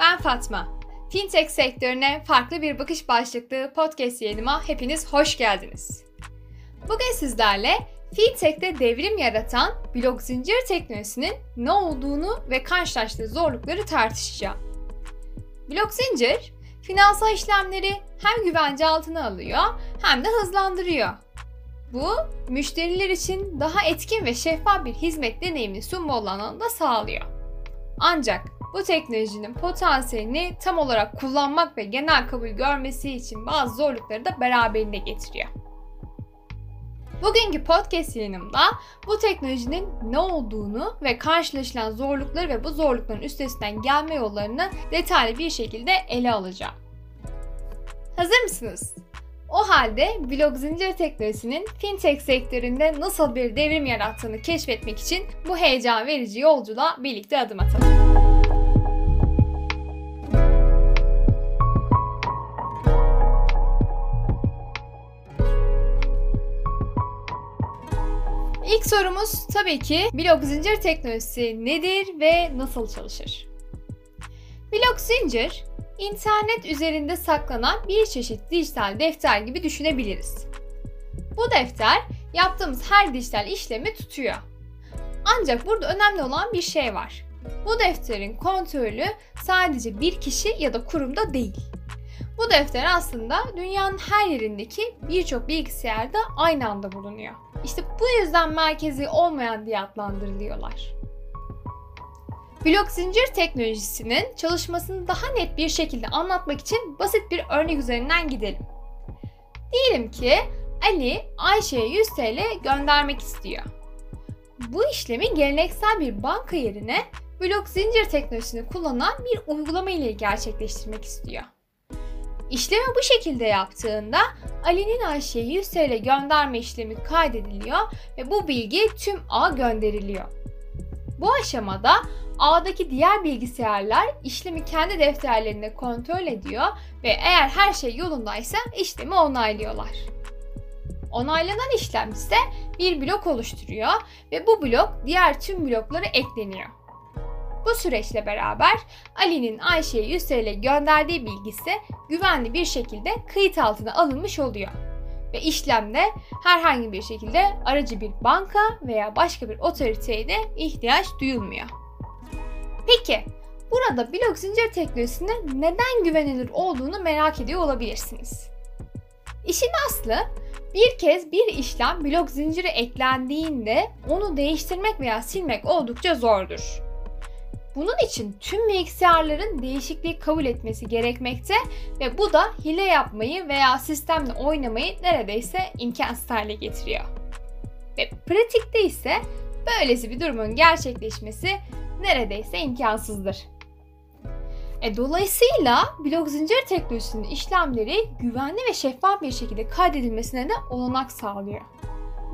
ben Fatma. Fintech sektörüne farklı bir bakış başlıklı podcast yayınıma hepiniz hoş geldiniz. Bugün sizlerle Fintech'te devrim yaratan blok zincir teknolojisinin ne olduğunu ve karşılaştığı zorlukları tartışacağım. Blok zincir, finansal işlemleri hem güvence altına alıyor hem de hızlandırıyor. Bu, müşteriler için daha etkin ve şeffaf bir hizmet deneyimini sunma olanını da sağlıyor. Ancak bu teknolojinin potansiyelini tam olarak kullanmak ve genel kabul görmesi için bazı zorlukları da beraberinde getiriyor. Bugünkü podcast yayınımda bu teknolojinin ne olduğunu ve karşılaşılan zorlukları ve bu zorlukların üstesinden gelme yollarını detaylı bir şekilde ele alacağım. Hazır mısınız? O halde blok zincir teknolojisinin fintech sektöründe nasıl bir devrim yarattığını keşfetmek için bu heyecan verici yolculuğa birlikte adım atalım. İlk sorumuz tabii ki blok zincir teknolojisi nedir ve nasıl çalışır? Blok zincir, internet üzerinde saklanan bir çeşit dijital defter gibi düşünebiliriz. Bu defter yaptığımız her dijital işlemi tutuyor. Ancak burada önemli olan bir şey var. Bu defterin kontrolü sadece bir kişi ya da kurumda değil. Bu defter aslında dünyanın her yerindeki birçok bilgisayarda aynı anda bulunuyor. İşte bu yüzden merkezi olmayan diye adlandırılıyorlar. Blok zincir teknolojisinin çalışmasını daha net bir şekilde anlatmak için basit bir örnek üzerinden gidelim. Diyelim ki Ali Ayşe'ye 100 TL göndermek istiyor. Bu işlemi geleneksel bir banka yerine blok zincir teknolojisini kullanan bir uygulama ile gerçekleştirmek istiyor. İşlemi bu şekilde yaptığında Ali'nin Ayşe'ye 100 TL gönderme işlemi kaydediliyor ve bu bilgi tüm ağ gönderiliyor. Bu aşamada ağdaki diğer bilgisayarlar işlemi kendi defterlerinde kontrol ediyor ve eğer her şey yolundaysa işlemi onaylıyorlar. Onaylanan işlem ise bir blok oluşturuyor ve bu blok diğer tüm bloklara ekleniyor. Bu süreçle beraber Ali'nin Ayşe'ye 100 TL gönderdiği bilgisi güvenli bir şekilde kayıt altına alınmış oluyor. Ve işlemde herhangi bir şekilde aracı bir banka veya başka bir otoriteye de ihtiyaç duyulmuyor. Peki burada blok zincir teknolojisinin neden güvenilir olduğunu merak ediyor olabilirsiniz. İşin aslı bir kez bir işlem blok zinciri eklendiğinde onu değiştirmek veya silmek oldukça zordur. Bunun için tüm bilgisayarların değişikliği kabul etmesi gerekmekte ve bu da hile yapmayı veya sistemle oynamayı neredeyse imkansız hale getiriyor. Ve pratikte ise böylesi bir durumun gerçekleşmesi neredeyse imkansızdır. E, dolayısıyla blok zincir teknolojisinin işlemleri güvenli ve şeffaf bir şekilde kaydedilmesine de olanak sağlıyor.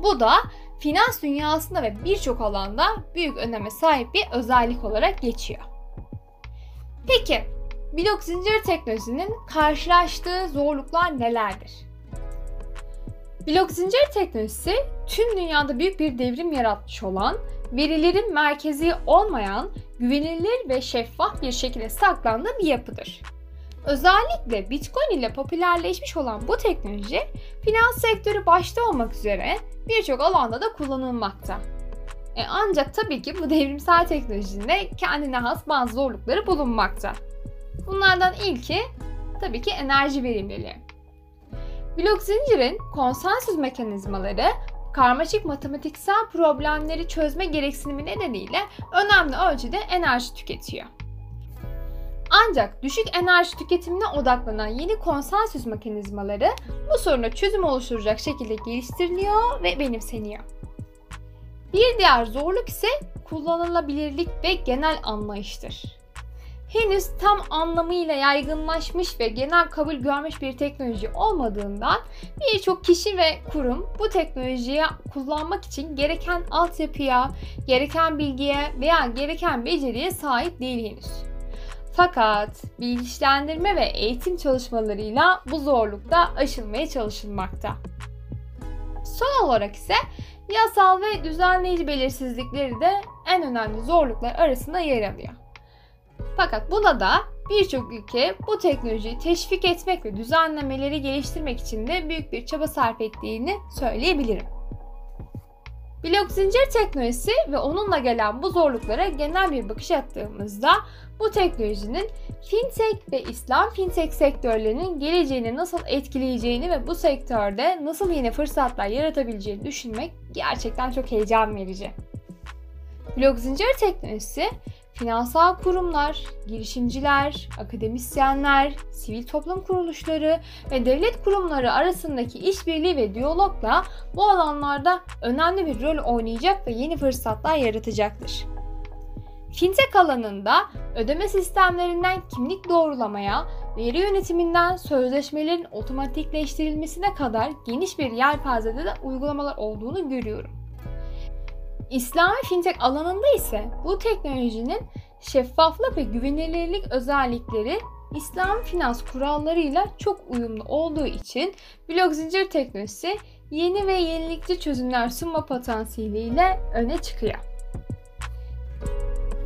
Bu da finans dünyasında ve birçok alanda büyük öneme sahip bir özellik olarak geçiyor. Peki, blok zincir teknolojisinin karşılaştığı zorluklar nelerdir? Blok zincir teknolojisi tüm dünyada büyük bir devrim yaratmış olan, verilerin merkezi olmayan, güvenilir ve şeffaf bir şekilde saklandığı bir yapıdır. Özellikle Bitcoin ile popülerleşmiş olan bu teknoloji finans sektörü başta olmak üzere birçok alanda da kullanılmakta. E ancak tabii ki bu devrimsel teknolojinin de kendine has bazı zorlukları bulunmakta. Bunlardan ilki tabii ki enerji verimliliği. Blok zincirin konsensüs mekanizmaları karmaşık matematiksel problemleri çözme gereksinimi nedeniyle önemli ölçüde enerji tüketiyor. Ancak düşük enerji tüketimine odaklanan yeni konsensüs mekanizmaları bu soruna çözüm oluşturacak şekilde geliştiriliyor ve benimseniyor. Bir diğer zorluk ise kullanılabilirlik ve genel anlayıştır. Henüz tam anlamıyla yaygınlaşmış ve genel kabul görmüş bir teknoloji olmadığından birçok kişi ve kurum bu teknolojiyi kullanmak için gereken altyapıya, gereken bilgiye veya gereken beceriye sahip değil henüz. Fakat bilgilendirme ve eğitim çalışmalarıyla bu zorlukta aşılmaya çalışılmakta. Son olarak ise yasal ve düzenleyici belirsizlikleri de en önemli zorluklar arasında yer alıyor. Fakat buna da birçok ülke bu teknolojiyi teşvik etmek ve düzenlemeleri geliştirmek için de büyük bir çaba sarf ettiğini söyleyebilirim. Blok zincir teknolojisi ve onunla gelen bu zorluklara genel bir bakış attığımızda bu teknolojinin fintech ve İslam fintech sektörlerinin geleceğini nasıl etkileyeceğini ve bu sektörde nasıl yeni fırsatlar yaratabileceğini düşünmek gerçekten çok heyecan verici. Blok zincir teknolojisi finansal kurumlar, girişimciler, akademisyenler, sivil toplum kuruluşları ve devlet kurumları arasındaki işbirliği ve diyalogla bu alanlarda önemli bir rol oynayacak ve yeni fırsatlar yaratacaktır. Fintech alanında ödeme sistemlerinden kimlik doğrulamaya, veri yönetiminden sözleşmelerin otomatikleştirilmesine kadar geniş bir yelpazede de uygulamalar olduğunu görüyorum. İslami fintech alanında ise bu teknolojinin şeffaflık ve güvenilirlik özellikleri İslam finans kurallarıyla çok uyumlu olduğu için blok zincir teknolojisi yeni ve yenilikçi çözümler sunma potansiyeliyle öne çıkıyor.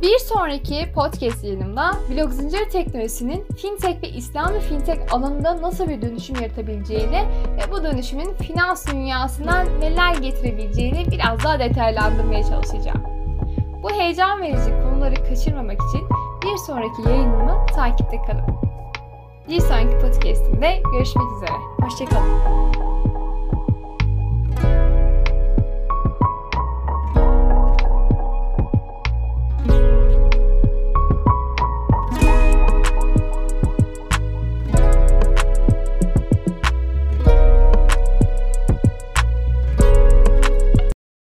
Bir sonraki podcast yayınımda blok zincir teknolojisinin fintech ve İslami fintech alanında nasıl bir dönüşüm yaratabileceğini ve bu dönüşümün finans dünyasına neler getirebileceğini biraz daha detaylandırmaya çalışacağım. Bu heyecan verici konuları kaçırmamak için bir sonraki yayınımı takipte kalın. Bir sonraki podcastimde görüşmek üzere. Hoşçakalın.